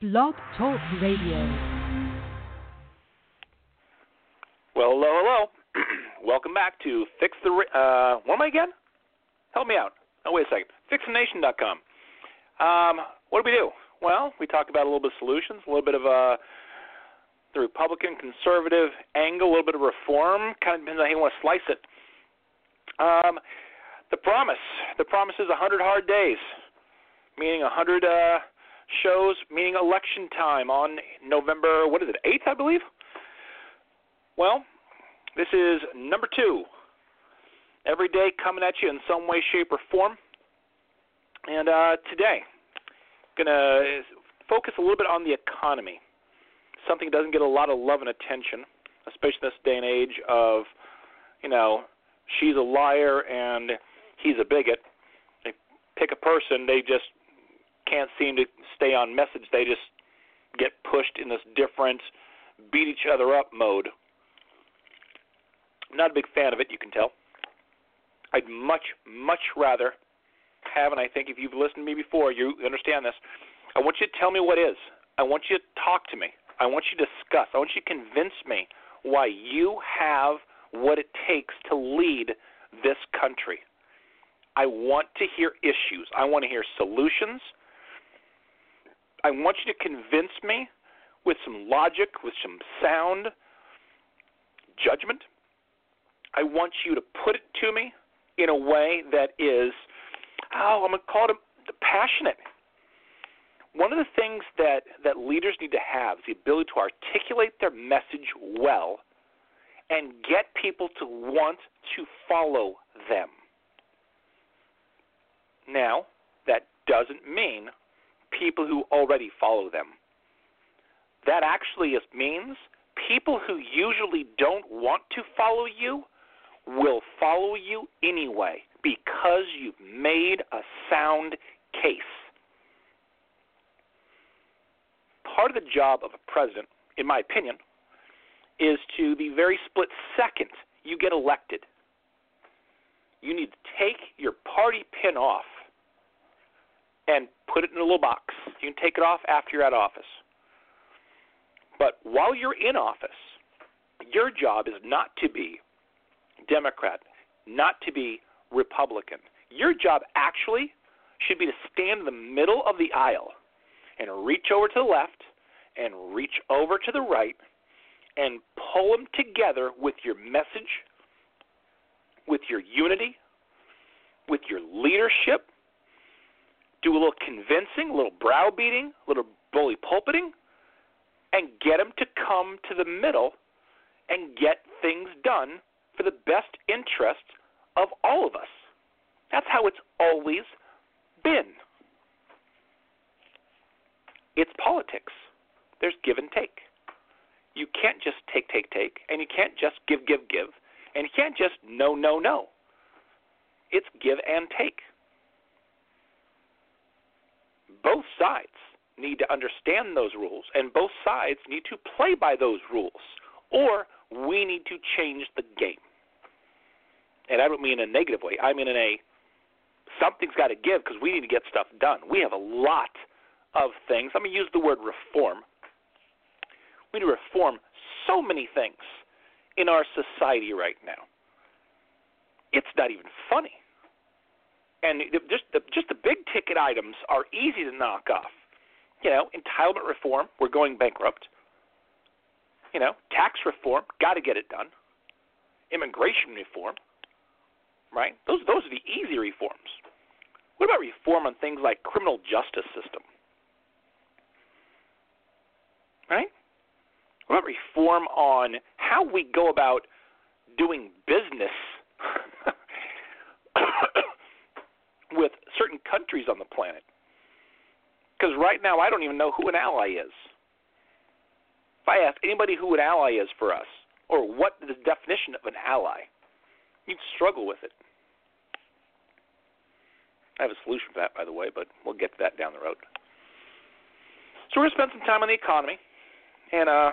Blog Talk Radio. Well, hello, hello. Welcome back to Fix the. Uh, what am I again? Help me out. Oh, wait a second. FixTheNation.com. Um, what do we do? Well, we talk about a little bit of solutions, a little bit of uh, the Republican conservative angle, a little bit of reform. Kind of depends on how you want to slice it. Um, the promise. The promise is 100 hard days, meaning 100 uh, shows, meaning election time on November, what is it, 8th, I believe? Well, this is number two. Every day coming at you in some way, shape, or form. And uh, today, gonna focus a little bit on the economy. Something that doesn't get a lot of love and attention, especially in this day and age of, you know, she's a liar and he's a bigot. They pick a person, they just can't seem to stay on message. They just get pushed in this different beat each other up mode. Not a big fan of it, you can tell. I'd much, much rather have, and I think if you've listened to me before, you understand this. I want you to tell me what is. I want you to talk to me. I want you to discuss. I want you to convince me why you have what it takes to lead this country. I want to hear issues. I want to hear solutions. I want you to convince me with some logic, with some sound judgment. I want you to put it to me in a way that is, oh, I'm going to call it passionate. One of the things that, that leaders need to have is the ability to articulate their message well and get people to want to follow them. Now, that doesn't mean people who already follow them. That actually means people who usually don't want to follow you will follow you anyway because you've made a sound case. Part of the job of a president, in my opinion, is to the very split second you get elected, you need to take your party pin off and put it in a little box. You can take it off after you're out of office. But while you're in office, your job is not to be Democrat, not to be Republican. Your job actually should be to stand in the middle of the aisle and reach over to the left and reach over to the right and pull them together with your message, with your unity, with your leadership. Do a little convincing, a little browbeating, a little bully pulpiting, and get them to come to the middle and get things done for the best interest of all of us. That's how it's always been. It's politics. There's give and take. You can't just take, take, take, and you can't just give, give, give, and you can't just no, no, no. It's give and take. Both sides need to understand those rules, and both sides need to play by those rules, or we need to change the game. And I don't mean in a negative way. I mean in a something's got to give because we need to get stuff done. We have a lot of things. Let me use the word reform. We need to reform so many things in our society right now. It's not even funny. And just the, just the big ticket items are easy to knock off. You know, entitlement reform, we're going bankrupt. You know, tax reform, got to get it done. Immigration reform, right? Those those are the easy reforms. What about reform on things like criminal justice system? Right? What about reform on how we go about doing business with certain countries on the planet? Because right now I don't even know who an ally is. If I ask anybody who an ally is for us, or what the definition of an ally, you'd struggle with it. I have a solution for that, by the way, but we'll get to that down the road. So we're going to spend some time on the economy, and uh,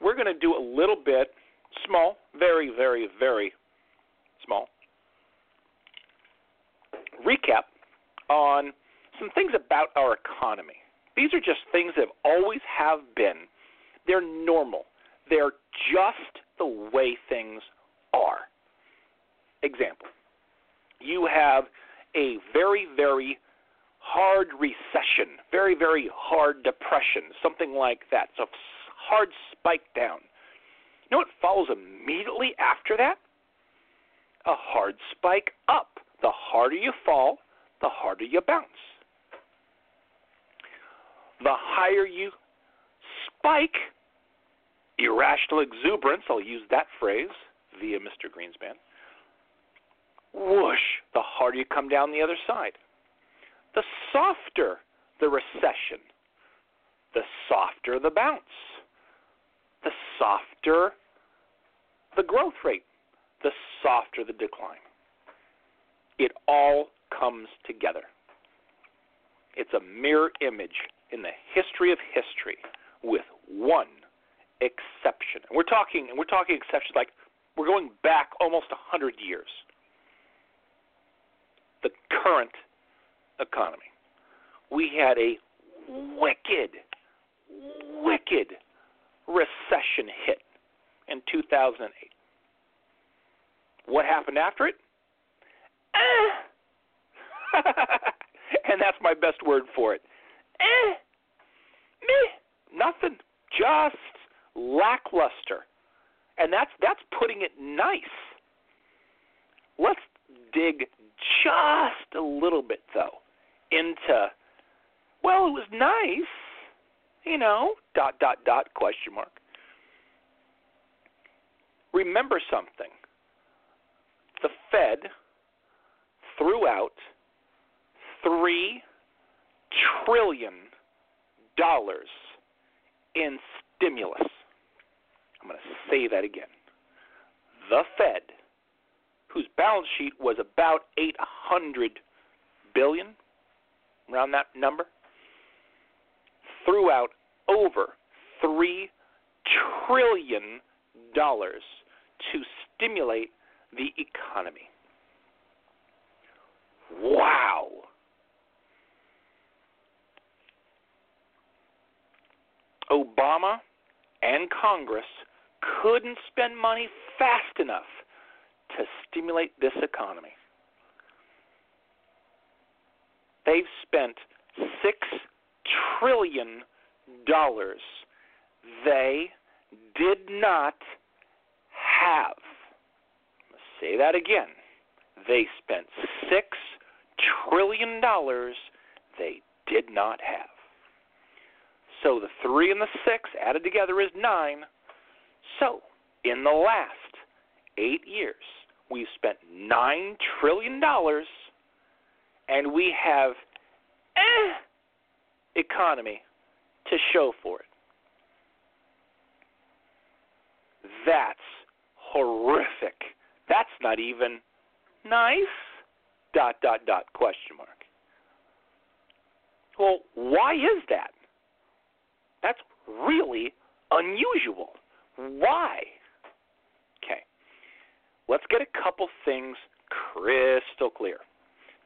we're going to do a little bit small, very, very, very small recap on some things about our economy. These are just things that always have been. They're normal. They're just the way things are. Example you have a very, very hard recession, very, very hard depression, something like that. So, hard spike down. You know what follows immediately after that? A hard spike up. The harder you fall, the harder you bounce. The higher you spike, irrational exuberance, I'll use that phrase via Mr. Greenspan, whoosh, the harder you come down the other side. The softer the recession, the softer the bounce, the softer the growth rate, the softer the decline. It all comes together. It's a mirror image in the history of history with one exception. And we're talking and we're talking exceptions like we're going back almost a hundred years the current economy. We had a wicked, wicked recession hit in 2008. What happened after it? Eh. and that's my best word for it. Eh. Nothing. Just lackluster. And that's that's putting it nice. Let's dig just a little bit though into well, it was nice, you know, dot dot dot question mark. Remember something. The Fed threw out 3 trillion dollars in stimulus. I'm going to say that again. The Fed whose balance sheet was about 800 billion, around that number, threw out over 3 trillion dollars to stimulate the economy. Wow. Obama and Congress couldn't spend money fast enough to stimulate this economy. They've spent six trillion dollars they did not have. say that again. They spent six trillion dollars they did not have. So the three and the six added together is nine. So in the last eight years, We've spent nine trillion dollars, and we have eh, economy to show for it. That's horrific. That's not even nice. Dot dot dot question mark. Well, why is that? That's really unusual. Why? Okay. Let's get a couple things crystal clear.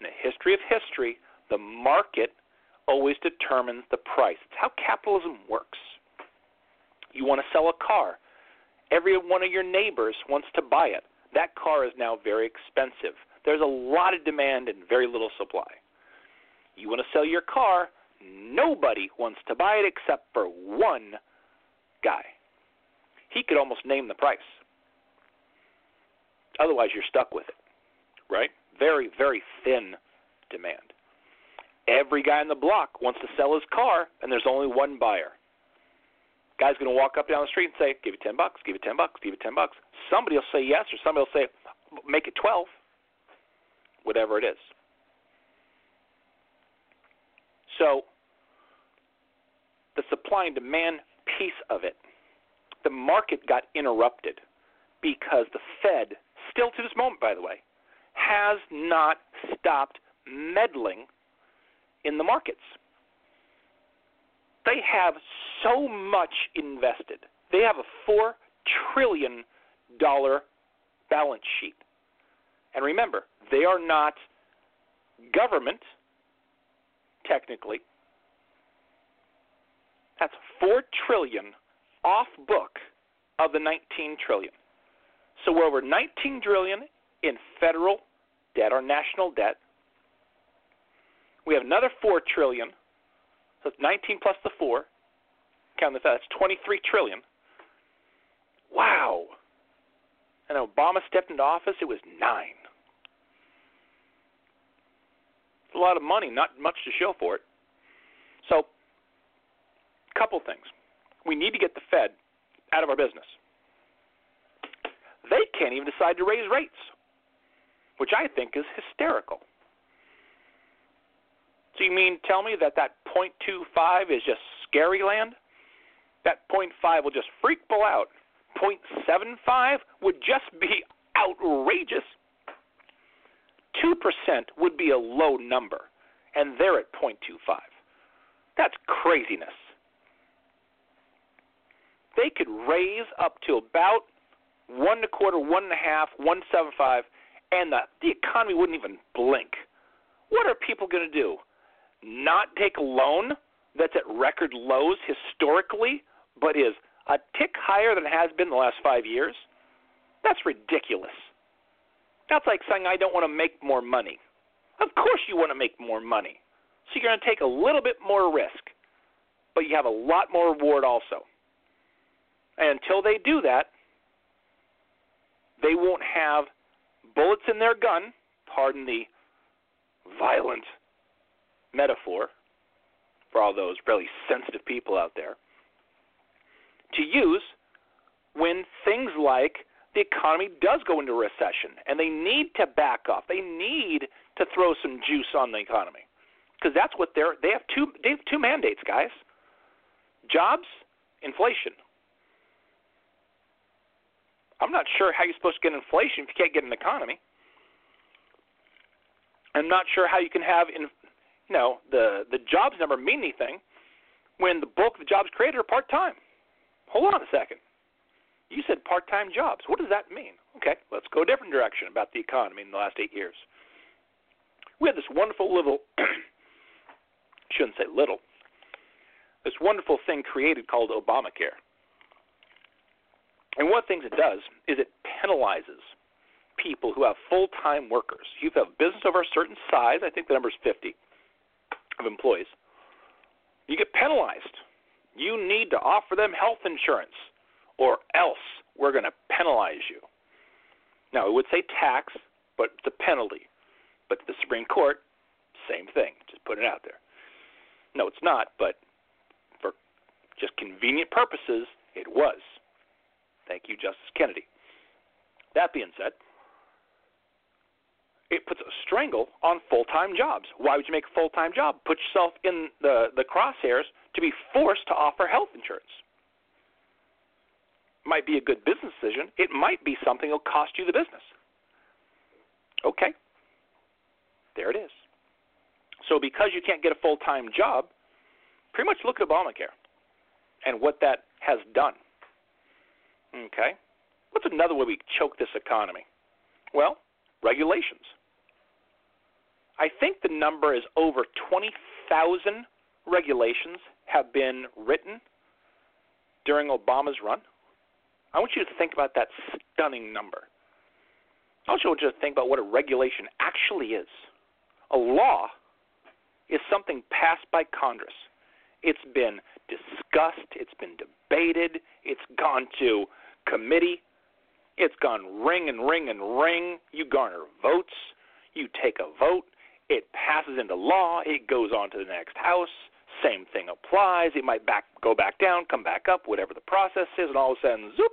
In the history of history, the market always determines the price. It's how capitalism works. You want to sell a car, every one of your neighbors wants to buy it. That car is now very expensive. There's a lot of demand and very little supply. You want to sell your car, nobody wants to buy it except for one guy. He could almost name the price. Otherwise, you're stuck with it, right? Very, very thin demand. Every guy on the block wants to sell his car, and there's only one buyer. Guy's going to walk up down the street and say, "Give you ten bucks, give you ten bucks, give you ten bucks." Somebody will say yes, or somebody will say, "Make it twelve, whatever it is." So, the supply and demand piece of it, the market got interrupted because the Fed still to this moment, by the way, has not stopped meddling in the markets. They have so much invested. They have a four trillion dollar balance sheet. And remember, they are not government, technically. That's 4 trillion off book of the 19 trillion. So we're over 19 trillion in federal debt or national debt. We have another 4 trillion. So it's 19 plus the 4. Count out. That's 23 trillion. Wow. And Obama stepped into office, it was 9. It's a lot of money, not much to show for it. So, couple things. We need to get the Fed out of our business. They can't even decide to raise rates, which I think is hysterical. So you mean tell me that that 0.25 is just scary land? That 0.5 will just freak people out. 0.75 would just be outrageous. 2% would be a low number, and they're at 0.25. That's craziness. They could raise up to about one and a quarter, one and a half, one seven five, and the the economy wouldn't even blink. What are people going to do? Not take a loan that's at record lows historically, but is a tick higher than it has been the last five years? That's ridiculous. That's like saying I don't want to make more money. Of course you want to make more money. So you're going to take a little bit more risk, but you have a lot more reward also. And until they do that, they won't have bullets in their gun, pardon the violent metaphor for all those really sensitive people out there, to use when things like the economy does go into recession and they need to back off. They need to throw some juice on the economy because that's what they're they have two they have two mandates, guys. Jobs, inflation. I'm not sure how you're supposed to get inflation if you can't get an economy. I'm not sure how you can have in you know the the jobs number mean anything when the bulk of the jobs created are part time. Hold on a second. You said part time jobs. What does that mean? Okay, let's go a different direction about the economy in the last eight years. We had this wonderful little shouldn't say little, this wonderful thing created called Obamacare. And one of the things it does is it penalizes people who have full time workers. You have business over a certain size, I think the number is 50 of employees, you get penalized. You need to offer them health insurance, or else we're going to penalize you. Now, it would say tax, but it's a penalty. But the Supreme Court, same thing. Just put it out there. No, it's not, but for just convenient purposes, it was. Thank you, Justice Kennedy. That being said, it puts a strangle on full time jobs. Why would you make a full time job? Put yourself in the, the crosshairs to be forced to offer health insurance. Might be a good business decision. It might be something that'll cost you the business. Okay. There it is. So because you can't get a full time job, pretty much look at Obamacare and what that has done. Okay. What's another way we choke this economy? Well, regulations. I think the number is over 20,000 regulations have been written during Obama's run. I want you to think about that stunning number. I want you to think about what a regulation actually is. A law is something passed by Congress. It's been discussed, it's been debated, it's gone to committee, it's gone ring and ring and ring. You garner votes, you take a vote, it passes into law, it goes on to the next house. Same thing applies. It might back go back down, come back up, whatever the process is, and all of a sudden, zoop,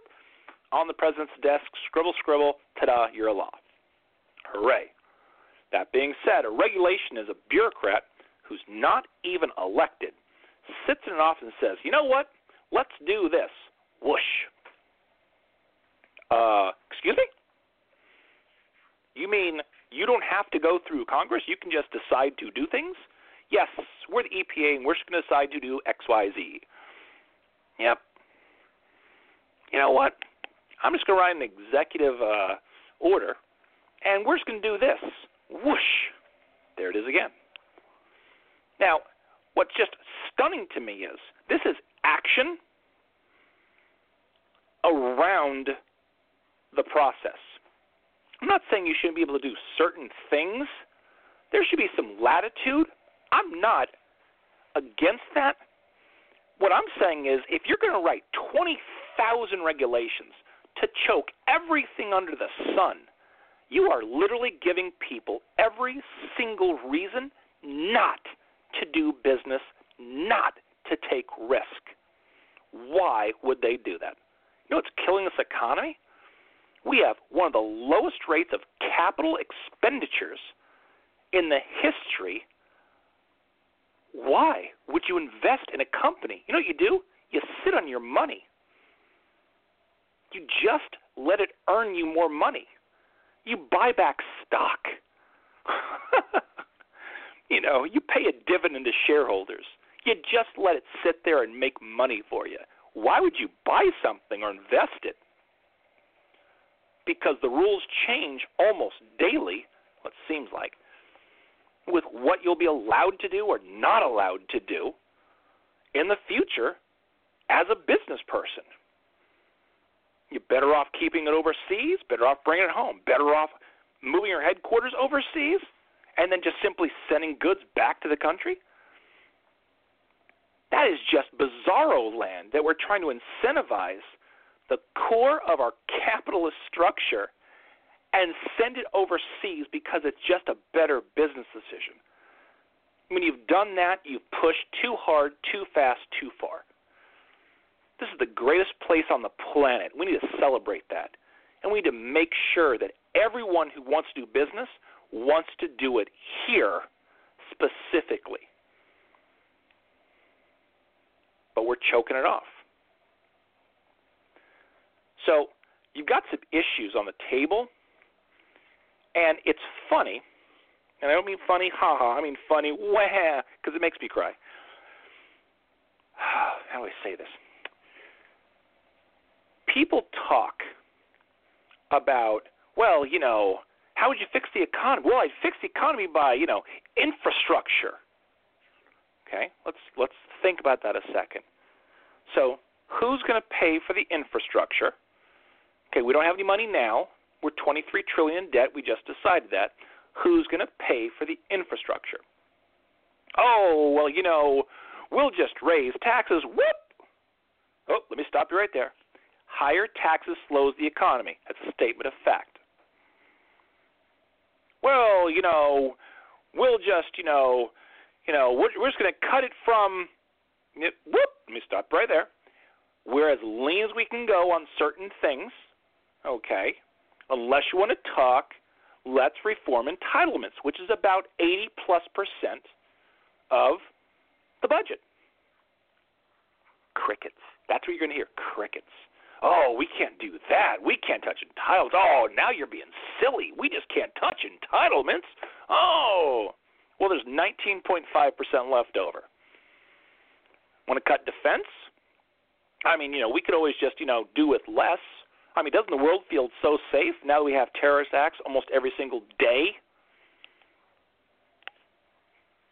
on the president's desk, scribble, scribble, ta-da, you're a law. Hooray! That being said, a regulation is a bureaucrat who's not even elected sits in an office and says, "You know what? Let's do this." Whoosh. Uh, excuse me? You mean you don't have to go through Congress? You can just decide to do things? Yes, we're the EPA and we're just going to decide to do X, Y, Z. Yep. You know what? I'm just going to write an executive uh, order and we're just going to do this. Whoosh. There it is again. Now, what's just stunning to me is this is action around the process. I'm not saying you shouldn't be able to do certain things. There should be some latitude. I'm not against that. What I'm saying is if you're going to write 20,000 regulations to choke everything under the sun, you are literally giving people every single reason not to do business, not to take risk. Why would they do that? You know what's killing this economy? We have one of the lowest rates of capital expenditures in the history. Why would you invest in a company? You know what you do? You sit on your money. You just let it earn you more money. You buy back stock. you know, you pay a dividend to shareholders. You just let it sit there and make money for you. Why would you buy something or invest it? Because the rules change almost daily, what seems like, with what you'll be allowed to do or not allowed to do in the future as a business person. You're better off keeping it overseas, better off bringing it home, better off moving your headquarters overseas and then just simply sending goods back to the country? That is just bizarro land that we're trying to incentivize the core of our capitalist structure and send it overseas because it's just a better business decision. When you've done that, you've pushed too hard, too fast, too far. This is the greatest place on the planet. We need to celebrate that. And we need to make sure that everyone who wants to do business wants to do it here specifically. But we're choking it off. So you've got some issues on the table, and it's funny, and I don't mean funny, haha, I mean funny, wah, because it makes me cry. How do I say this? People talk about, well, you know, how would you fix the economy? Well, I'd fix the economy by, you know, infrastructure. Okay, let's let's think about that a second. So, who's going to pay for the infrastructure? Okay, we don't have any money now. We're 23 trillion in debt. We just decided that. Who's going to pay for the infrastructure? Oh, well, you know, we'll just raise taxes. Whoop! Oh, let me stop you right there. Higher taxes slows the economy. That's a statement of fact. Well, you know, we'll just, you know, you know, we're, we're just going to cut it from. Whoop! Let me stop right there. We're as lean as we can go on certain things okay, unless you want to talk, let's reform entitlements, which is about 80 plus percent of the budget. Crickets. That's what you're going to hear. Crickets. Oh, we can't do that. We can't touch entitlements. Oh, now you're being silly. We just can't touch entitlements. Oh, well, there's 19.5% left over. Want to cut defense? I mean, you know, we could always just, you know, do with less. I mean, doesn't the world feel so safe now that we have terrorist acts almost every single day?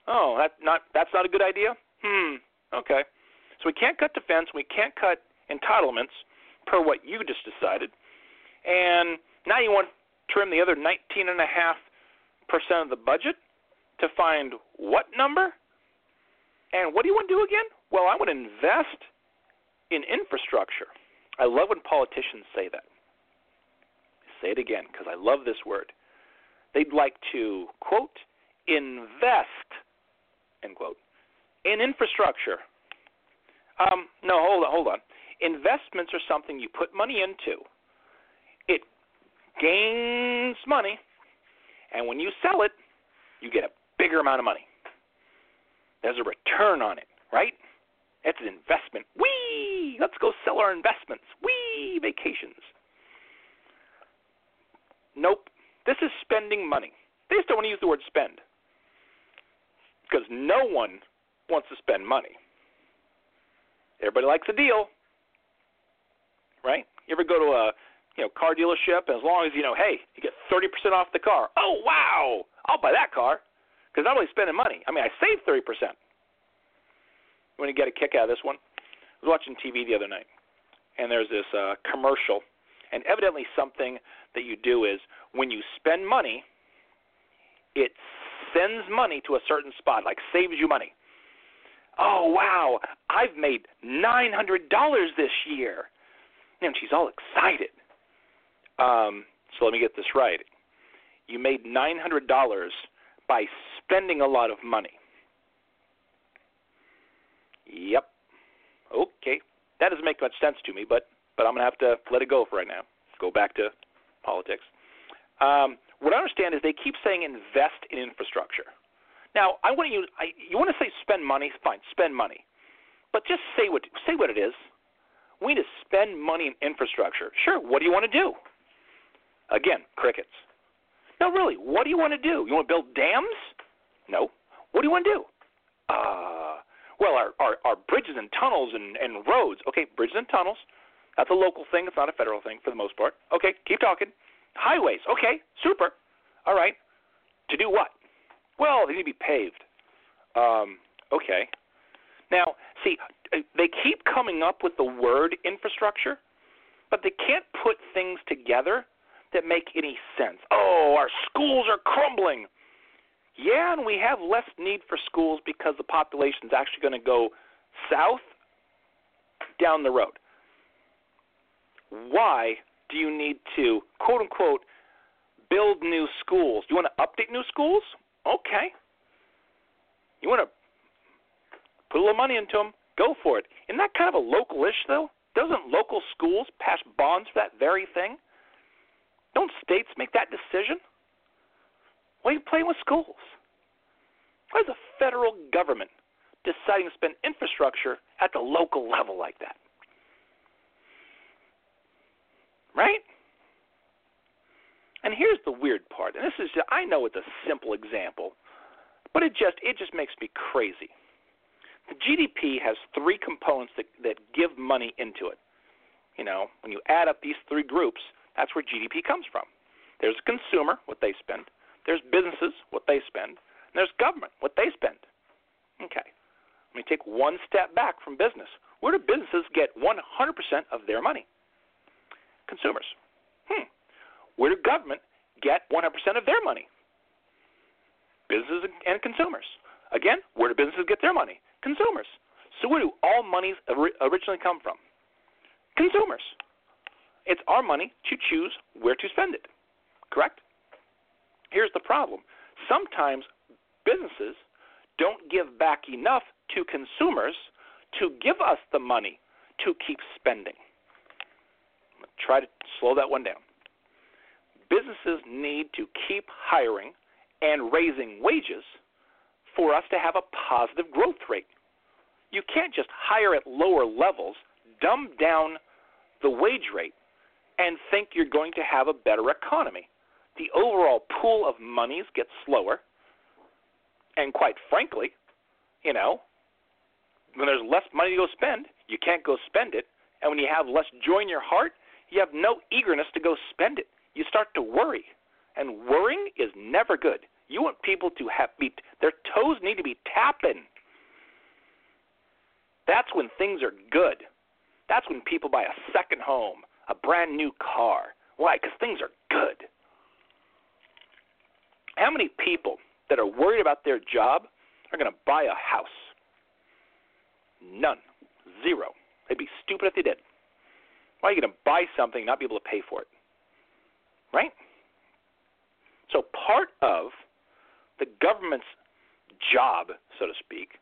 Oh, that not that's not a good idea. Hmm. Okay. So we can't cut defense. We can't cut entitlements per what you just decided, and now you want to trim the other 19.5 percent of the budget to find what number? And what do you want to do again? Well, I want to invest in infrastructure. I love when politicians say that. Say it again because I love this word. They'd like to, quote, invest, end quote, in infrastructure. Um, no, hold on, hold on. Investments are something you put money into. It gains money, and when you sell it, you get a bigger amount of money. There's a return on it, right? It's an investment. We Let's go sell our investments. We Vacations. Nope. This is spending money. They just don't want to use the word spend because no one wants to spend money. Everybody likes a deal, right? You ever go to a you know car dealership? As long as you know, hey, you get 30% off the car. Oh wow! I'll buy that car because I'm only spending money. I mean, I saved 30%. When you get a kick out of this one, I was watching TV the other night, and there's this uh, commercial, and evidently something that you do is when you spend money, it sends money to a certain spot, like saves you money. Oh wow, I've made nine hundred dollars this year, and she's all excited. Um, so let me get this right. You made nine hundred dollars by spending a lot of money. Yep. Okay. That doesn't make much sense to me, but but I'm gonna have to let it go for right now. Go back to politics. Um, what I understand is they keep saying invest in infrastructure. Now, I want to you I, you want to say spend money, fine, spend money, but just say what say what it is. We need to spend money in infrastructure. Sure. What do you want to do? Again, crickets. No, really. What do you want to do? You want to build dams? No. What do you want to do? Uh, well, our, our, our bridges and tunnels and, and roads. Okay, bridges and tunnels. That's a local thing. It's not a federal thing for the most part. Okay, keep talking. Highways. Okay, super. All right. To do what? Well, they need to be paved. Um, okay. Now, see, they keep coming up with the word infrastructure, but they can't put things together that make any sense. Oh, our schools are crumbling. Yeah, and we have less need for schools because the population is actually going to go south down the road. Why do you need to, quote unquote, build new schools? You want to update new schools? Okay. You want to put a little money into them? Go for it. Isn't that kind of a local ish, though? Doesn't local schools pass bonds for that very thing? Don't states make that decision? Why are you playing with schools? Why is the federal government deciding to spend infrastructure at the local level like that? Right? And here's the weird part. And this is I know it's a simple example, but it just it just makes me crazy. The GDP has three components that that give money into it. You know, when you add up these three groups, that's where GDP comes from. There's consumer, what they spend. There's businesses, what they spend. And there's government, what they spend. Okay. Let me take one step back from business. Where do businesses get 100% of their money? Consumers. Hmm. Where do government get 100% of their money? Businesses and consumers. Again, where do businesses get their money? Consumers. So where do all monies originally come from? Consumers. It's our money to choose where to spend it. Correct? Here's the problem. Sometimes businesses don't give back enough to consumers to give us the money to keep spending. Try to slow that one down. Businesses need to keep hiring and raising wages for us to have a positive growth rate. You can't just hire at lower levels, dumb down the wage rate, and think you're going to have a better economy. The overall pool of monies gets slower, and quite frankly, you know, when there's less money to go spend, you can't go spend it, and when you have less joy in your heart, you have no eagerness to go spend it. You start to worry, and worrying is never good. You want people to have be their toes need to be tapping. That's when things are good. That's when people buy a second home, a brand new car. Why? Because things are good. How many people that are worried about their job are going to buy a house? None. Zero. They'd be stupid if they did. Why are you going to buy something and not be able to pay for it? Right? So part of the government's job, so to speak,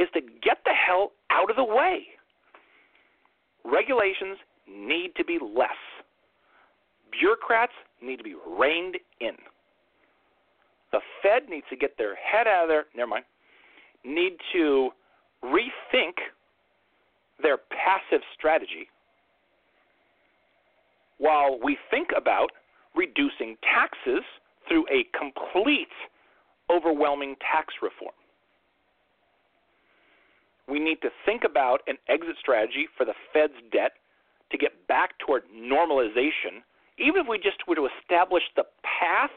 is to get the hell out of the way. Regulations need to be less. Bureaucrats need to be reined in. The Fed needs to get their head out of there. Never mind. Need to rethink their passive strategy while we think about reducing taxes through a complete, overwhelming tax reform. We need to think about an exit strategy for the Fed's debt to get back toward normalization. Even if we just were to establish the path,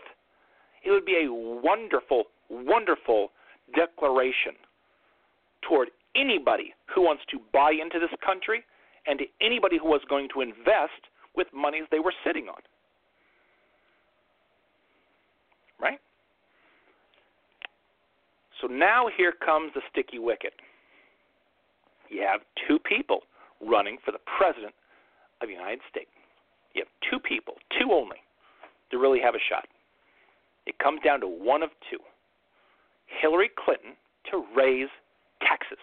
it would be a wonderful, wonderful declaration toward anybody who wants to buy into this country and to anybody who was going to invest with monies they were sitting on. Right? So now here comes the sticky wicket. You have two people running for the president of the United States. You have two people, two only, to really have a shot. It comes down to one of two Hillary Clinton to raise taxes.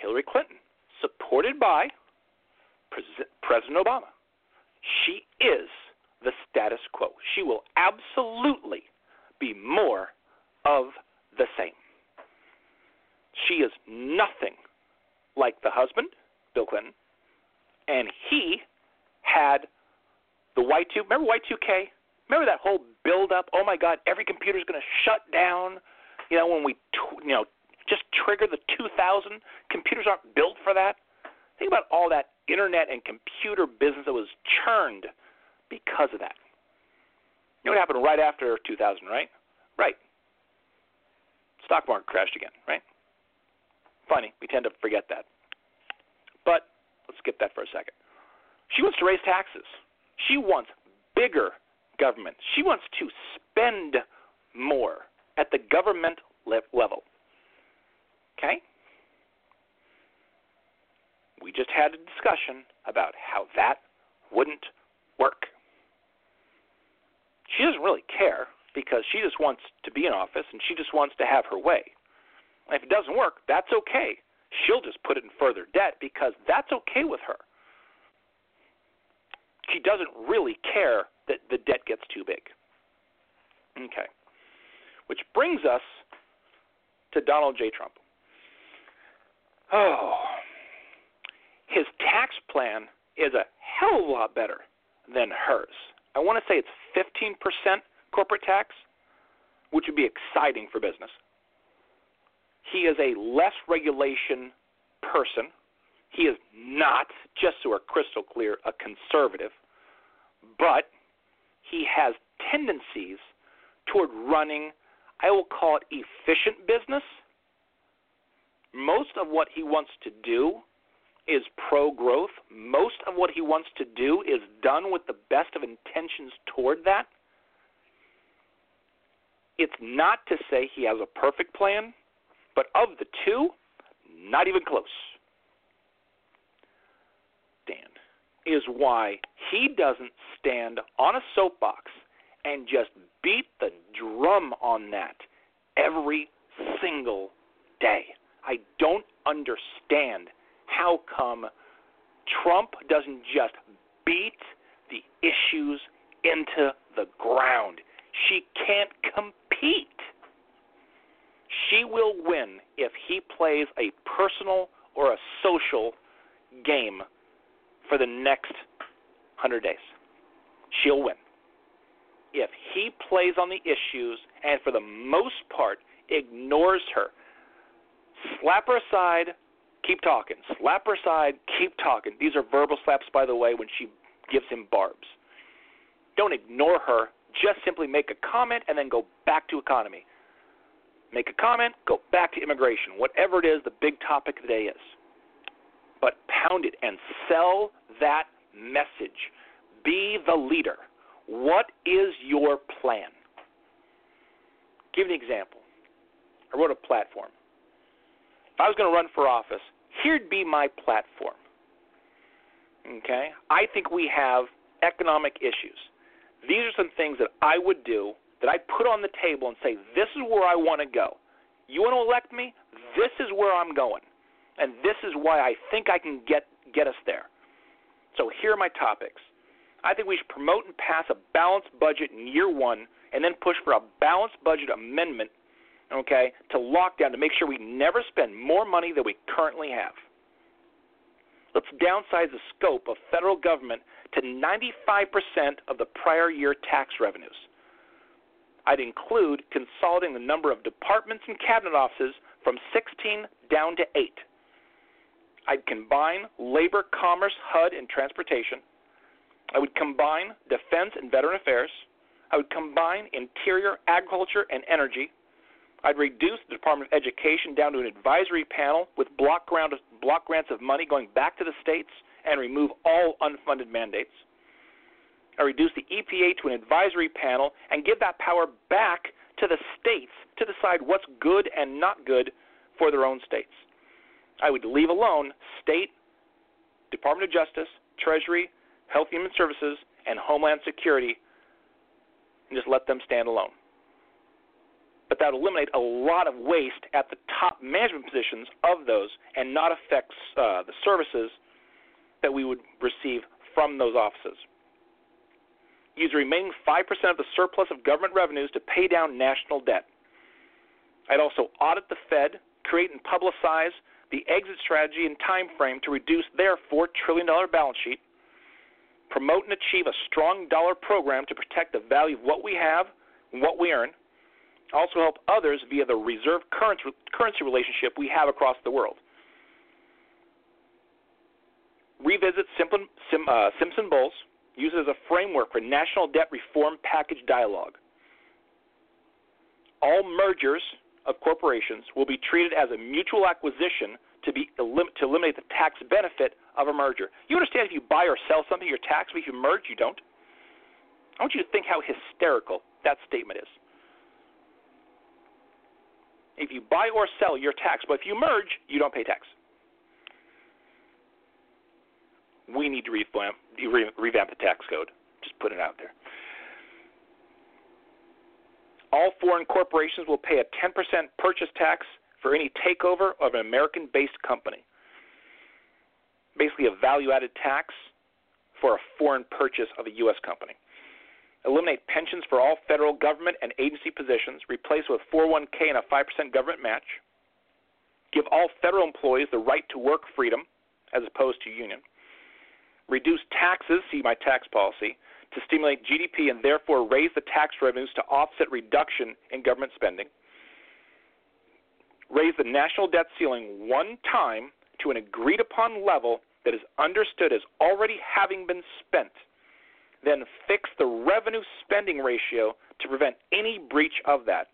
Hillary Clinton, supported by President Obama. She is the status quo. She will absolutely be more of the same. She is nothing like the husband, Bill Clinton, and he had the Y2. Remember Y2K? Remember that whole build up? Oh my God, every computer's going to shut down. You know, when we, you know, just trigger the 2000, computers aren't built for that. Think about all that internet and computer business that was churned because of that. You know what happened right after 2000, right? Right. Stock market crashed again, right? Funny, we tend to forget that. But let's skip that for a second. She wants to raise taxes. She wants bigger government. She wants to spend more at the government level. Okay? We just had a discussion about how that wouldn't work. She doesn't really care because she just wants to be in office and she just wants to have her way. If it doesn't work, that's okay. She'll just put it in further debt because that's okay with her. She doesn't really care that the debt gets too big. Okay. Which brings us to Donald J. Trump. Oh, his tax plan is a hell of a lot better than hers. I want to say it's 15% corporate tax, which would be exciting for business. He is a less regulation person. He is not, just so we're crystal clear, a conservative, but he has tendencies toward running, I will call it efficient business. Most of what he wants to do is pro growth. Most of what he wants to do is done with the best of intentions toward that. It's not to say he has a perfect plan, but of the two, not even close. Is why he doesn't stand on a soapbox and just beat the drum on that every single day. I don't understand how come Trump doesn't just beat the issues into the ground. She can't compete. She will win if he plays a personal or a social game for the next 100 days. She'll win. If he plays on the issues and for the most part ignores her, slap her aside, keep talking. Slap her aside, keep talking. These are verbal slaps, by the way, when she gives him barbs. Don't ignore her. Just simply make a comment and then go back to economy. Make a comment, go back to immigration. Whatever it is, the big topic of the day is. But pound it and sell that message. Be the leader. What is your plan? Give an example. I wrote a platform. If I was going to run for office, here'd be my platform. Okay? I think we have economic issues. These are some things that I would do that I put on the table and say, this is where I want to go. You want to elect me? This is where I'm going. And this is why I think I can get, get us there. So here are my topics. I think we should promote and pass a balanced budget in year one and then push for a balanced budget amendment, okay, to lockdown to make sure we never spend more money than we currently have. Let's downsize the scope of federal government to 95% of the prior year tax revenues. I'd include consolidating the number of departments and cabinet offices from 16 down to 8. I'd combine labor, commerce, HUD, and transportation. I would combine defense and veteran affairs. I would combine interior, agriculture, and energy. I'd reduce the Department of Education down to an advisory panel with block, block grants of money going back to the states and remove all unfunded mandates. I reduce the EPA to an advisory panel and give that power back to the states to decide what's good and not good for their own states. I would leave alone state, Department of Justice, Treasury, Health and Human Services, and Homeland Security and just let them stand alone. But that would eliminate a lot of waste at the top management positions of those and not affect uh, the services that we would receive from those offices. Use the remaining 5% of the surplus of government revenues to pay down national debt. I'd also audit the Fed, create and publicize the exit strategy and time frame to reduce their $4 trillion balance sheet, promote and achieve a strong dollar program to protect the value of what we have and what we earn, also help others via the reserve currency relationship we have across the world. Revisit uh, Simpson Bowles, use it as a framework for national debt reform package dialogue. All mergers of corporations will be treated as a mutual acquisition to be to eliminate the tax benefit of a merger. You understand if you buy or sell something, you're taxed, but if you merge, you don't. I want you to think how hysterical that statement is. If you buy or sell, you're taxed, but if you merge, you don't pay tax. We need to revamp, revamp the tax code. Just put it out there. All foreign corporations will pay a 10% purchase tax for any takeover of an American based company. Basically, a value added tax for a foreign purchase of a U.S. company. Eliminate pensions for all federal government and agency positions, replace with 401k and a 5% government match. Give all federal employees the right to work freedom as opposed to union. Reduce taxes, see my tax policy, to stimulate GDP and therefore raise the tax revenues to offset reduction in government spending. Raise the national debt ceiling one time to an agreed upon level that is understood as already having been spent. Then fix the revenue spending ratio to prevent any breach of that.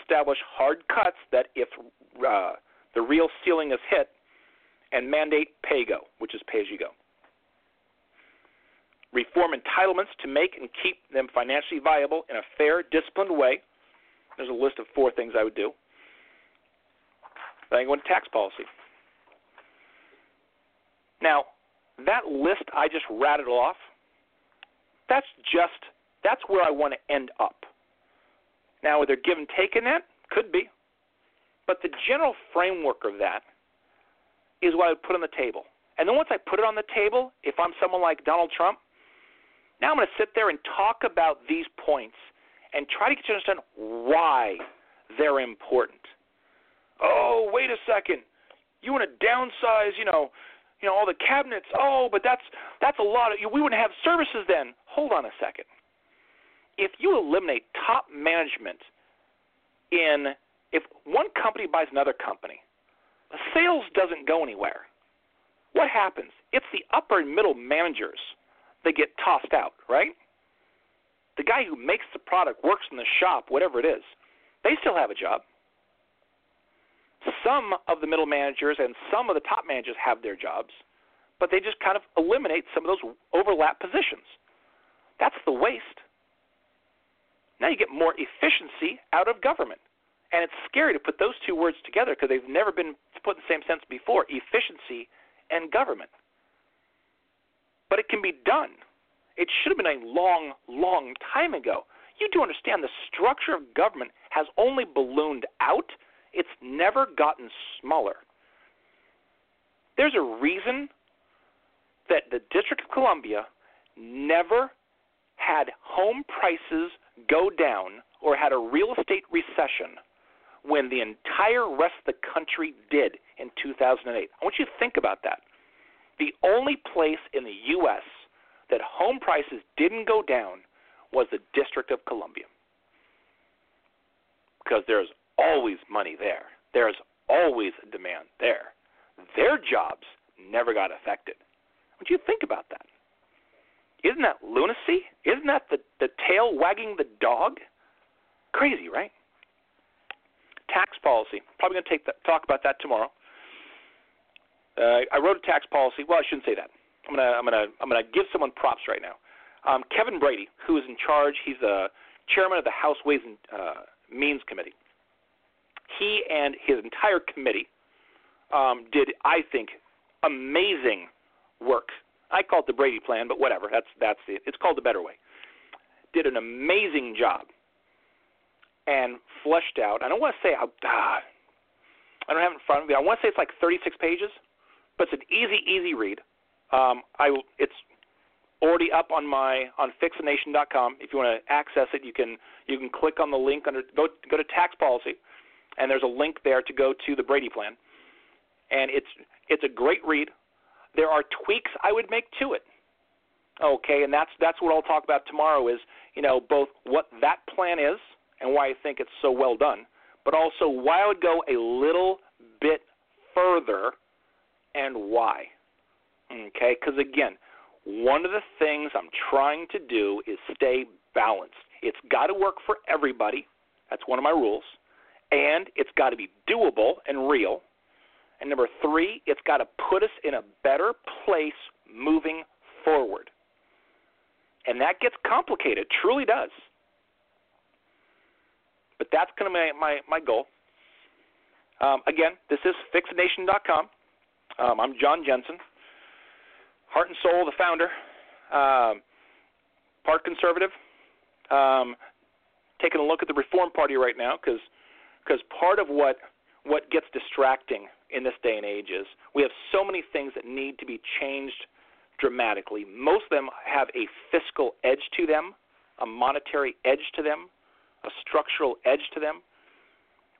Establish hard cuts that, if uh, the real ceiling is hit, and mandate pay go, which is pay as you go reform entitlements to make and keep them financially viable in a fair, disciplined way. There's a list of four things I would do. Then I go into tax policy. Now, that list I just rattled off, that's just that's where I want to end up. Now, are there give and take in that? Could be. But the general framework of that is what I would put on the table. And then once I put it on the table, if I'm someone like Donald Trump, now I'm going to sit there and talk about these points and try to get you to understand why they're important. Oh, wait a second. You want to downsize, you know, you know all the cabinets. Oh, but that's that's a lot of we wouldn't have services then. Hold on a second. If you eliminate top management in if one company buys another company, the sales doesn't go anywhere. What happens? It's the upper and middle managers they get tossed out, right? The guy who makes the product works in the shop, whatever it is. They still have a job. Some of the middle managers and some of the top managers have their jobs, but they just kind of eliminate some of those overlap positions. That's the waste. Now you get more efficiency out of government. And it's scary to put those two words together because they've never been put in the same sense before efficiency and government but it can be done. It should have been a long, long time ago. You do understand the structure of government has only ballooned out, it's never gotten smaller. There's a reason that the District of Columbia never had home prices go down or had a real estate recession when the entire rest of the country did in 2008. I want you to think about that the only place in the U.S. that home prices didn't go down was the District of Columbia. Because there's always money there, there's always a demand there. Their jobs never got affected. Would you think about that? Isn't that lunacy? Isn't that the, the tail wagging the dog? Crazy, right? tax policy. Probably going to talk about that tomorrow. Uh, I wrote a tax policy. Well, I shouldn't say that. I'm gonna I'm gonna I'm gonna give someone props right now. Um, Kevin Brady, who is in charge, he's the chairman of the House Ways and uh, Means Committee. He and his entire committee um, did, I think, amazing work. I call it the Brady Plan, but whatever. That's that's it. It's called the Better Way. Did an amazing job and fleshed out. I don't want to say how. Ah, I don't have it in front of me. I want to say it's like 36 pages, but it's an easy, easy read. Um, I it's already up on my on fixthenation.com. If you want to access it, you can you can click on the link under go go to tax policy, and there's a link there to go to the Brady plan, and it's it's a great read. There are tweaks I would make to it. Okay, and that's that's what I'll talk about tomorrow. Is you know both what that plan is and why I think it's so well done, but also why I would go a little bit further and why. Okay, because again, one of the things I'm trying to do is stay balanced. It's got to work for everybody. That's one of my rules. And it's got to be doable and real. And number three, it's got to put us in a better place moving forward. And that gets complicated, truly does. But that's kind of my, my, my goal. Um, again, this is fixthenation.com. Um, I'm John Jensen. Heart and Soul, the founder, um, part conservative, um, taking a look at the Reform Party right now because because part of what what gets distracting in this day and age is we have so many things that need to be changed dramatically. Most of them have a fiscal edge to them, a monetary edge to them, a structural edge to them.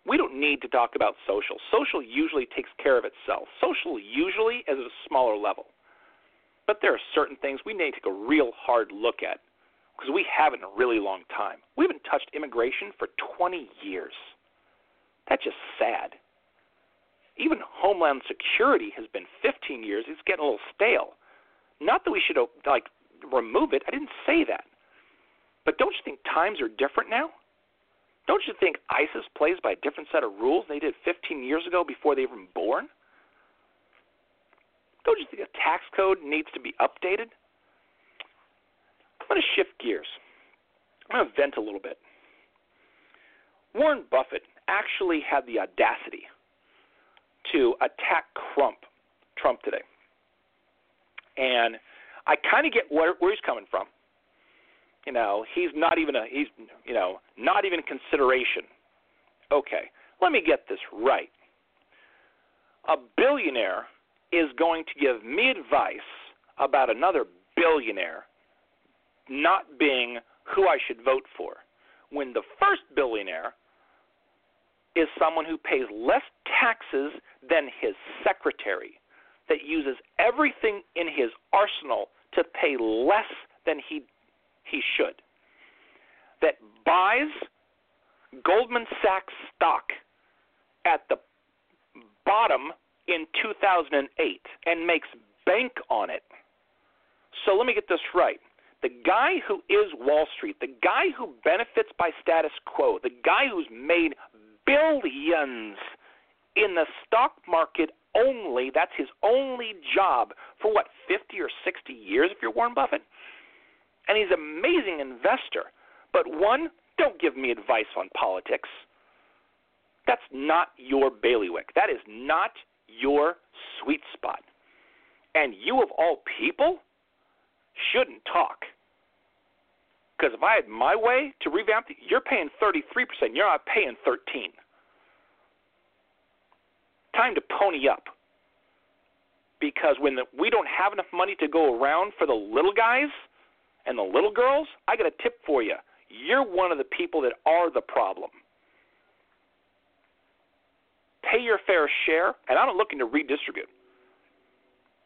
We don't need to talk about social. Social usually takes care of itself. Social usually is at a smaller level. But there are certain things we need to take a real hard look at because we haven't in a really long time. We haven't touched immigration for 20 years. That's just sad. Even Homeland Security has been 15 years. It's getting a little stale. Not that we should like remove it. I didn't say that. But don't you think times are different now? Don't you think ISIS plays by a different set of rules than they did 15 years ago before they were even born? Don't you think a tax code needs to be updated? I'm going to shift gears. I'm going to vent a little bit. Warren Buffett actually had the audacity to attack Trump, Trump today. And I kind of get where, where he's coming from. You know, he's not even a he's you know not even consideration. Okay, let me get this right. A billionaire is going to give me advice about another billionaire not being who I should vote for, when the first billionaire is someone who pays less taxes than his secretary, that uses everything in his arsenal to pay less than he he should, that buys Goldman Sachs stock at the bottom in 2008 and makes bank on it. So let me get this right. The guy who is Wall Street, the guy who benefits by status quo, the guy who's made billions in the stock market only, that's his only job for what, 50 or 60 years if you're Warren Buffett? And he's an amazing investor. But one, don't give me advice on politics. That's not your bailiwick. That is not your sweet spot. And you, of all people, shouldn't talk. Because if I had my way to revamp, the, you're paying 33%. You're not paying 13. Time to pony up. Because when the, we don't have enough money to go around for the little guys and the little girls, I got a tip for you. You're one of the people that are the problem pay your fair share, and I'm not looking to redistribute.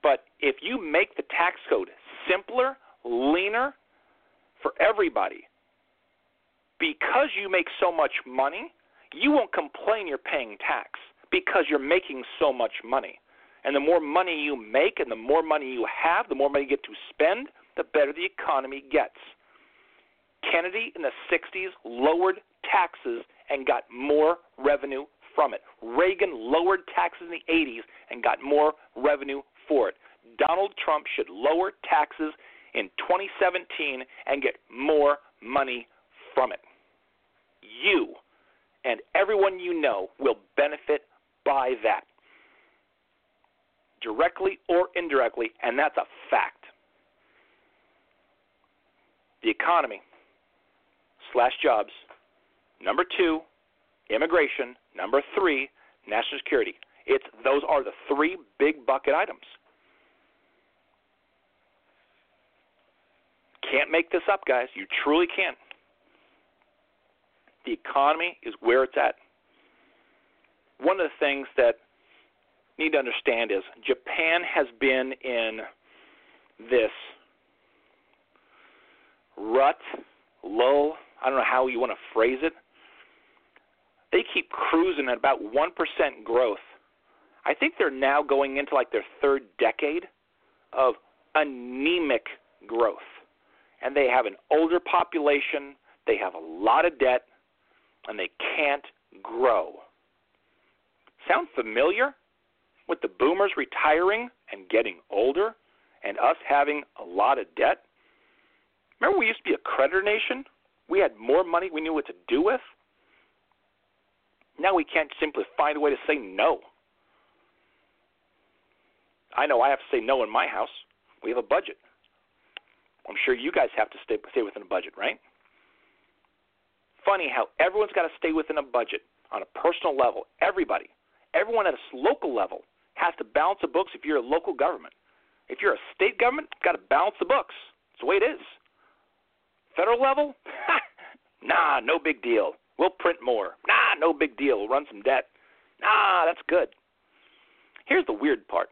But if you make the tax code simpler, leaner for everybody, because you make so much money, you won't complain you're paying tax because you're making so much money. And the more money you make and the more money you have, the more money you get to spend, the better the economy gets. Kennedy in the 60s lowered taxes and got more revenue from it. Reagan lowered taxes in the 80s and got more revenue for it. Donald Trump should lower taxes in 2017 and get more money from it. You and everyone you know will benefit by that, directly or indirectly, and that's a fact. The economy slash jobs. Number two, immigration. Number three, national security. It's those are the three big bucket items. Can't make this up, guys. You truly can't. The economy is where it's at. One of the things that you need to understand is Japan has been in this rut, lull, I don't know how you want to phrase it. They keep cruising at about 1% growth. I think they're now going into like their third decade of anemic growth. And they have an older population, they have a lot of debt, and they can't grow. Sound familiar? With the boomers retiring and getting older, and us having a lot of debt? Remember, we used to be a creditor nation? We had more money we knew what to do with. Now we can't simply find a way to say no. I know I have to say no in my house. We have a budget. I'm sure you guys have to stay, stay within a budget, right? Funny how everyone's got to stay within a budget on a personal level. Everybody, everyone at a local level has to balance the books if you're a local government. If you're a state government, you've got to balance the books. It's the way it is. Federal level? nah, no big deal. We'll print more. Nah, no big deal. We'll run some debt. Nah, that's good. Here's the weird part.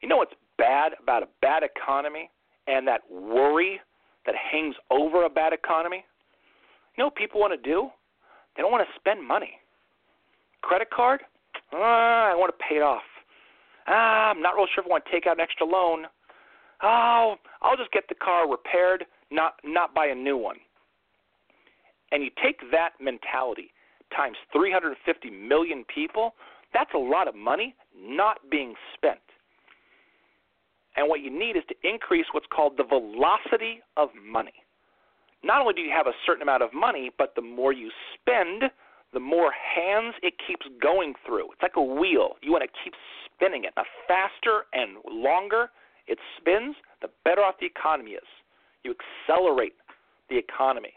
You know what's bad about a bad economy and that worry that hangs over a bad economy? You know what people want to do? They don't want to spend money. Credit card? Uh, I want to pay it off. Ah, I'm not real sure if I want to take out an extra loan. Oh, I'll just get the car repaired not not buy a new one. And you take that mentality times 350 million people, that's a lot of money not being spent. And what you need is to increase what's called the velocity of money. Not only do you have a certain amount of money, but the more you spend, the more hands it keeps going through. It's like a wheel. You want to keep spinning it. The faster and longer it spins, the better off the economy is. You accelerate the economy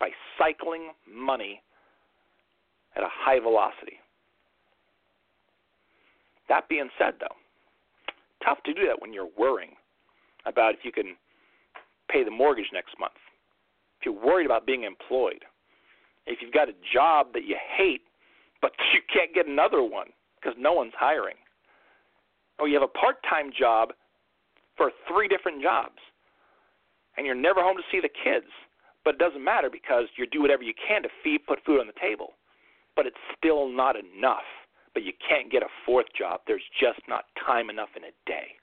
by cycling money at a high velocity. That being said, though, tough to do that when you're worrying about if you can pay the mortgage next month, if you're worried about being employed, if you've got a job that you hate, but you can't get another one because no one's hiring, or you have a part time job for three different jobs and you're never home to see the kids. But it doesn't matter because you do whatever you can to feed, put food on the table. But it's still not enough. But you can't get a fourth job. There's just not time enough in a day.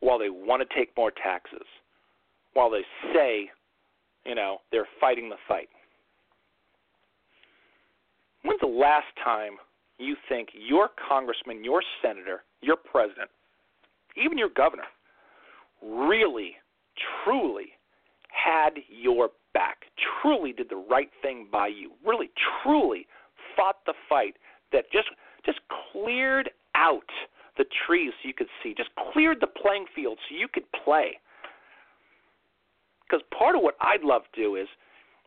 While they want to take more taxes, while they say, you know, they're fighting the fight. When's the last time you think your congressman, your senator, your president, even your governor really, truly had your back, truly did the right thing by you, really, truly fought the fight that just just cleared out the trees so you could see, just cleared the playing field so you could play. Because part of what I'd love to do is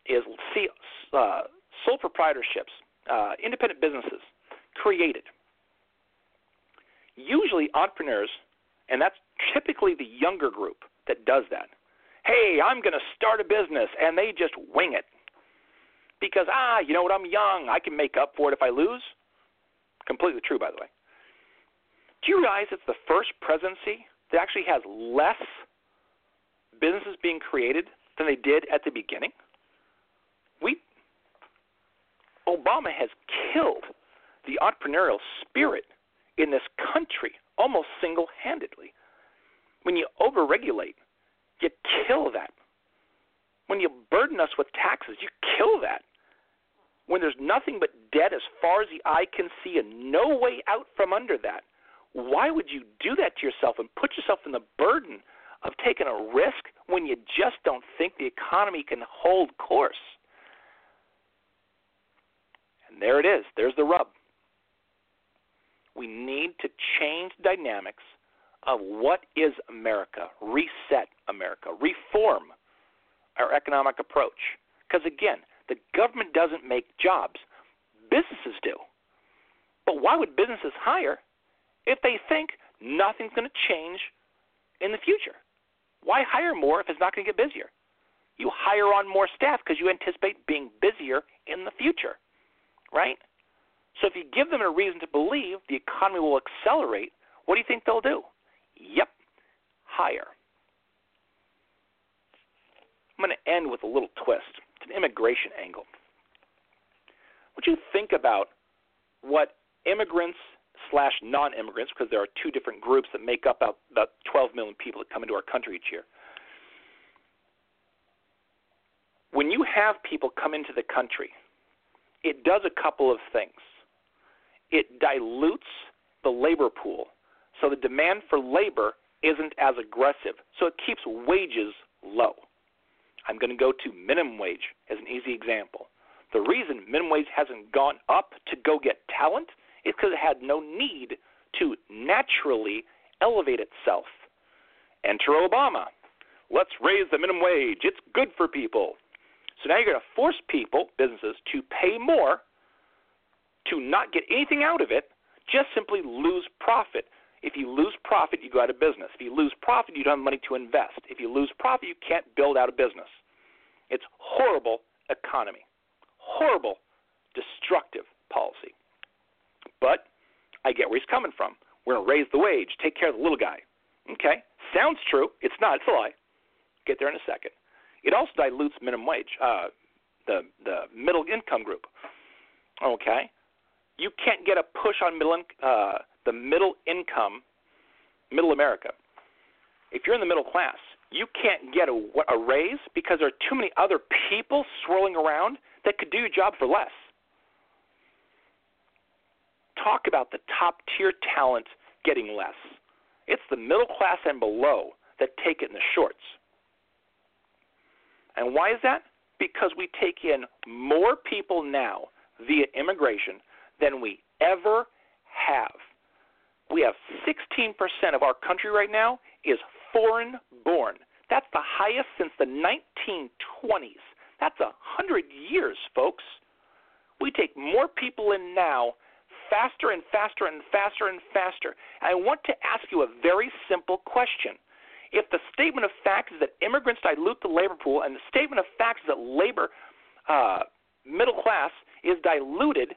is see uh, sole proprietorships, uh, independent businesses created. Usually, entrepreneurs, and that's typically the younger group that does that. Hey, I'm going to start a business, and they just wing it. Because, ah, you know what, I'm young. I can make up for it if I lose. Completely true, by the way. Do you realize it's the first presidency that actually has less businesses being created than they did at the beginning? We Obama has killed the entrepreneurial spirit in this country almost single-handedly. When you overregulate, you kill that. When you burden us with taxes, you kill that. When there's nothing but debt as far as the eye can see and no way out from under that, why would you do that to yourself and put yourself in the burden of taking a risk when you just don't think the economy can hold course? And there it is. There's the rub. We need to change dynamics of what is America, reset America, reform our economic approach. Because again, the government doesn't make jobs, businesses do. But why would businesses hire if they think nothing's going to change in the future? Why hire more if it's not going to get busier? You hire on more staff because you anticipate being busier in the future, right? So if you give them a reason to believe the economy will accelerate, what do you think they'll do? Yep, hire. I'm going to end with a little twist. It's an immigration angle. Would you think about what immigrants slash non-immigrants, because there are two different groups that make up about, about 12 million people that come into our country each year. When you have people come into the country, it does a couple of things. It dilutes the labor pool, so the demand for labor isn't as aggressive, so it keeps wages low. I'm going to go to minimum wage as an easy example. The reason minimum wage hasn't gone up to go get talent is because it had no need to naturally elevate itself. Enter Obama. Let's raise the minimum wage. It's good for people. So now you're going to force people, businesses, to pay more to not get anything out of it, just simply lose profit. If you lose profit, you go out of business. If you lose profit, you don't have money to invest. If you lose profit, you can't build out a business. It's horrible economy. Horrible, destructive policy. But I get where he's coming from. We're going to raise the wage, take care of the little guy. Okay? Sounds true. It's not. It's a lie. Get there in a second. It also dilutes minimum wage, uh, the the middle income group. Okay, you can't get a push on middle uh, the middle income, middle America. If you're in the middle class, you can't get a, a raise because there are too many other people swirling around that could do your job for less. Talk about the top tier talent getting less. It's the middle class and below that take it in the shorts. And why is that? Because we take in more people now via immigration than we ever have. We have 16% of our country right now is foreign born. That's the highest since the 1920s. That's a hundred years, folks. We take more people in now faster and faster and faster and faster. I want to ask you a very simple question. If the statement of fact is that immigrants dilute the labor pool, and the statement of fact is that labor, uh, middle class, is diluted,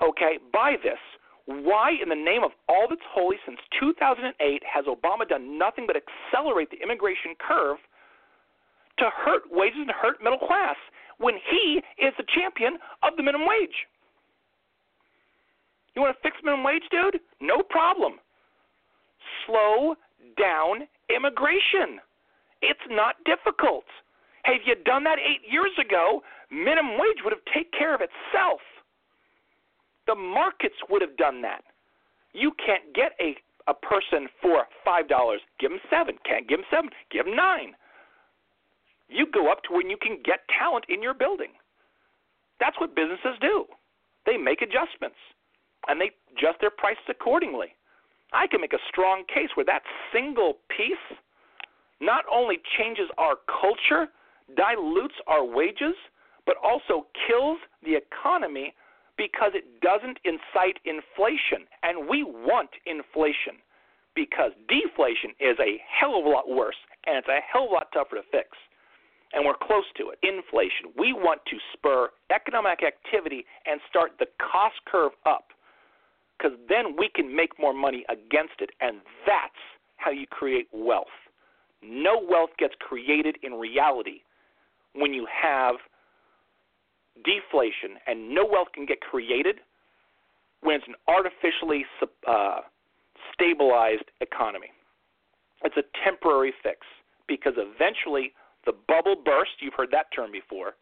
okay, by this, why, in the name of all that's holy, since 2008, has Obama done nothing but accelerate the immigration curve to hurt wages and hurt middle class when he is the champion of the minimum wage? You want to fix minimum wage, dude? No problem. Slow down immigration. It's not difficult. Hey, if you'd done that eight years ago, minimum wage would have taken care of itself. The markets would have done that. You can't get a a person for five dollars. Give them seven. Can't give them seven. Give them nine. You go up to when you can get talent in your building. That's what businesses do. They make adjustments and they adjust their prices accordingly. I can make a strong case where that single piece not only changes our culture, dilutes our wages, but also kills the economy because it doesn't incite inflation. And we want inflation because deflation is a hell of a lot worse and it's a hell of a lot tougher to fix. And we're close to it. Inflation. We want to spur economic activity and start the cost curve up because then we can make more money against it, and that's how you create wealth. No wealth gets created in reality when you have deflation, and no wealth can get created when it's an artificially uh, stabilized economy. It's a temporary fix because eventually the bubble bursts, you've heard that term before,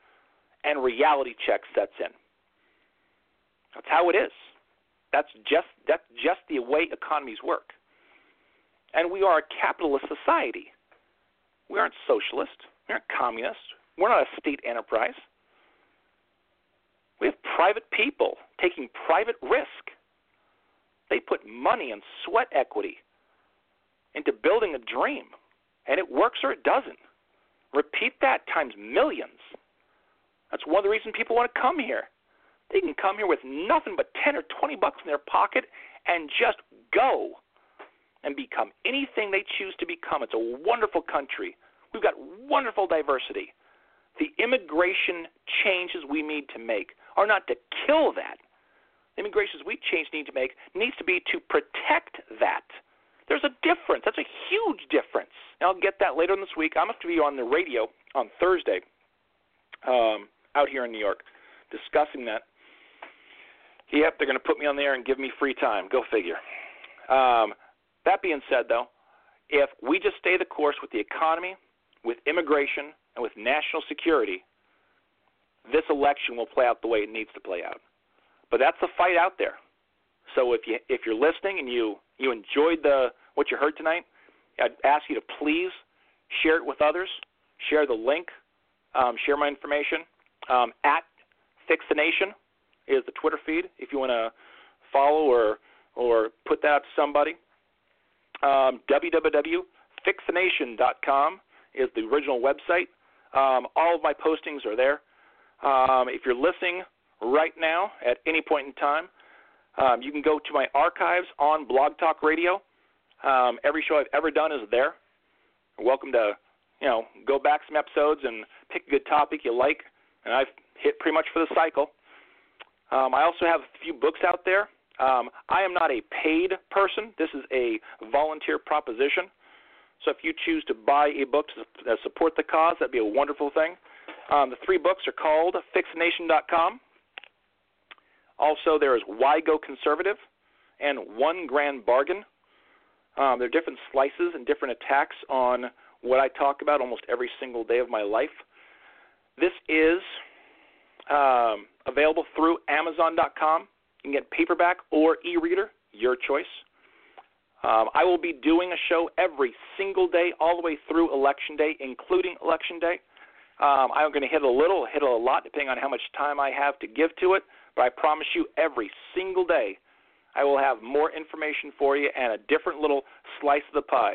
and reality check sets in. That's how it is. That's just that's just the way economies work. And we are a capitalist society. We aren't socialist. We aren't communist. We're not a state enterprise. We have private people taking private risk. They put money and sweat equity into building a dream, and it works or it doesn't. Repeat that times millions. That's one of the reasons people want to come here. They can come here with nothing but 10 or 20 bucks in their pocket and just go and become anything they choose to become. It's a wonderful country. We've got wonderful diversity. The immigration changes we need to make are not to kill that. The immigration we change need to make needs to be to protect that. There's a difference. That's a huge difference. And I'll get that later in this week. I'm going to be on the radio on Thursday um, out here in New York discussing that. Yep, they're going to put me on there and give me free time. Go figure. Um, that being said, though, if we just stay the course with the economy, with immigration, and with national security, this election will play out the way it needs to play out. But that's the fight out there. So if you if you're listening and you you enjoyed the what you heard tonight, I'd ask you to please share it with others. Share the link. Um, share my information. Um, at Nation is the Twitter feed if you want to follow or or put that to somebody. Um, www.fixthenation.com is the original website. Um, all of my postings are there. Um, if you're listening right now at any point in time, um, you can go to my archives on Blog Talk Radio. Um, every show I've ever done is there. You're welcome to, you know, go back some episodes and pick a good topic you like. And I've hit pretty much for the cycle. Um, I also have a few books out there. Um, I am not a paid person. This is a volunteer proposition. So if you choose to buy a book to support the cause, that'd be a wonderful thing. Um, the three books are called FixNation.com. Also, there is Why Go Conservative and One Grand Bargain. Um, there are different slices and different attacks on what I talk about almost every single day of my life. This is um, available through Amazon.com. You can get paperback or e reader, your choice. Um, I will be doing a show every single day, all the way through Election Day, including Election Day. Um, I'm going to hit a little, hit a lot, depending on how much time I have to give to it. But I promise you, every single day, I will have more information for you and a different little slice of the pie.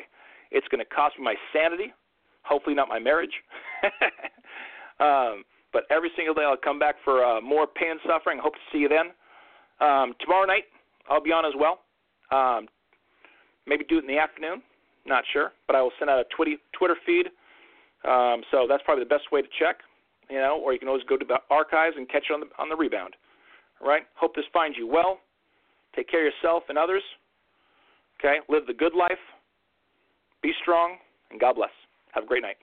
It's going to cost me my sanity, hopefully not my marriage. um, but every single day I'll come back for uh, more pain and suffering. Hope to see you then. Um, tomorrow night I'll be on as well. Um, maybe do it in the afternoon. Not sure, but I will send out a Twitter feed. Um, so that's probably the best way to check. You know, or you can always go to the archives and catch it on the on the rebound. All right. Hope this finds you well. Take care of yourself and others. Okay. Live the good life. Be strong, and God bless. Have a great night.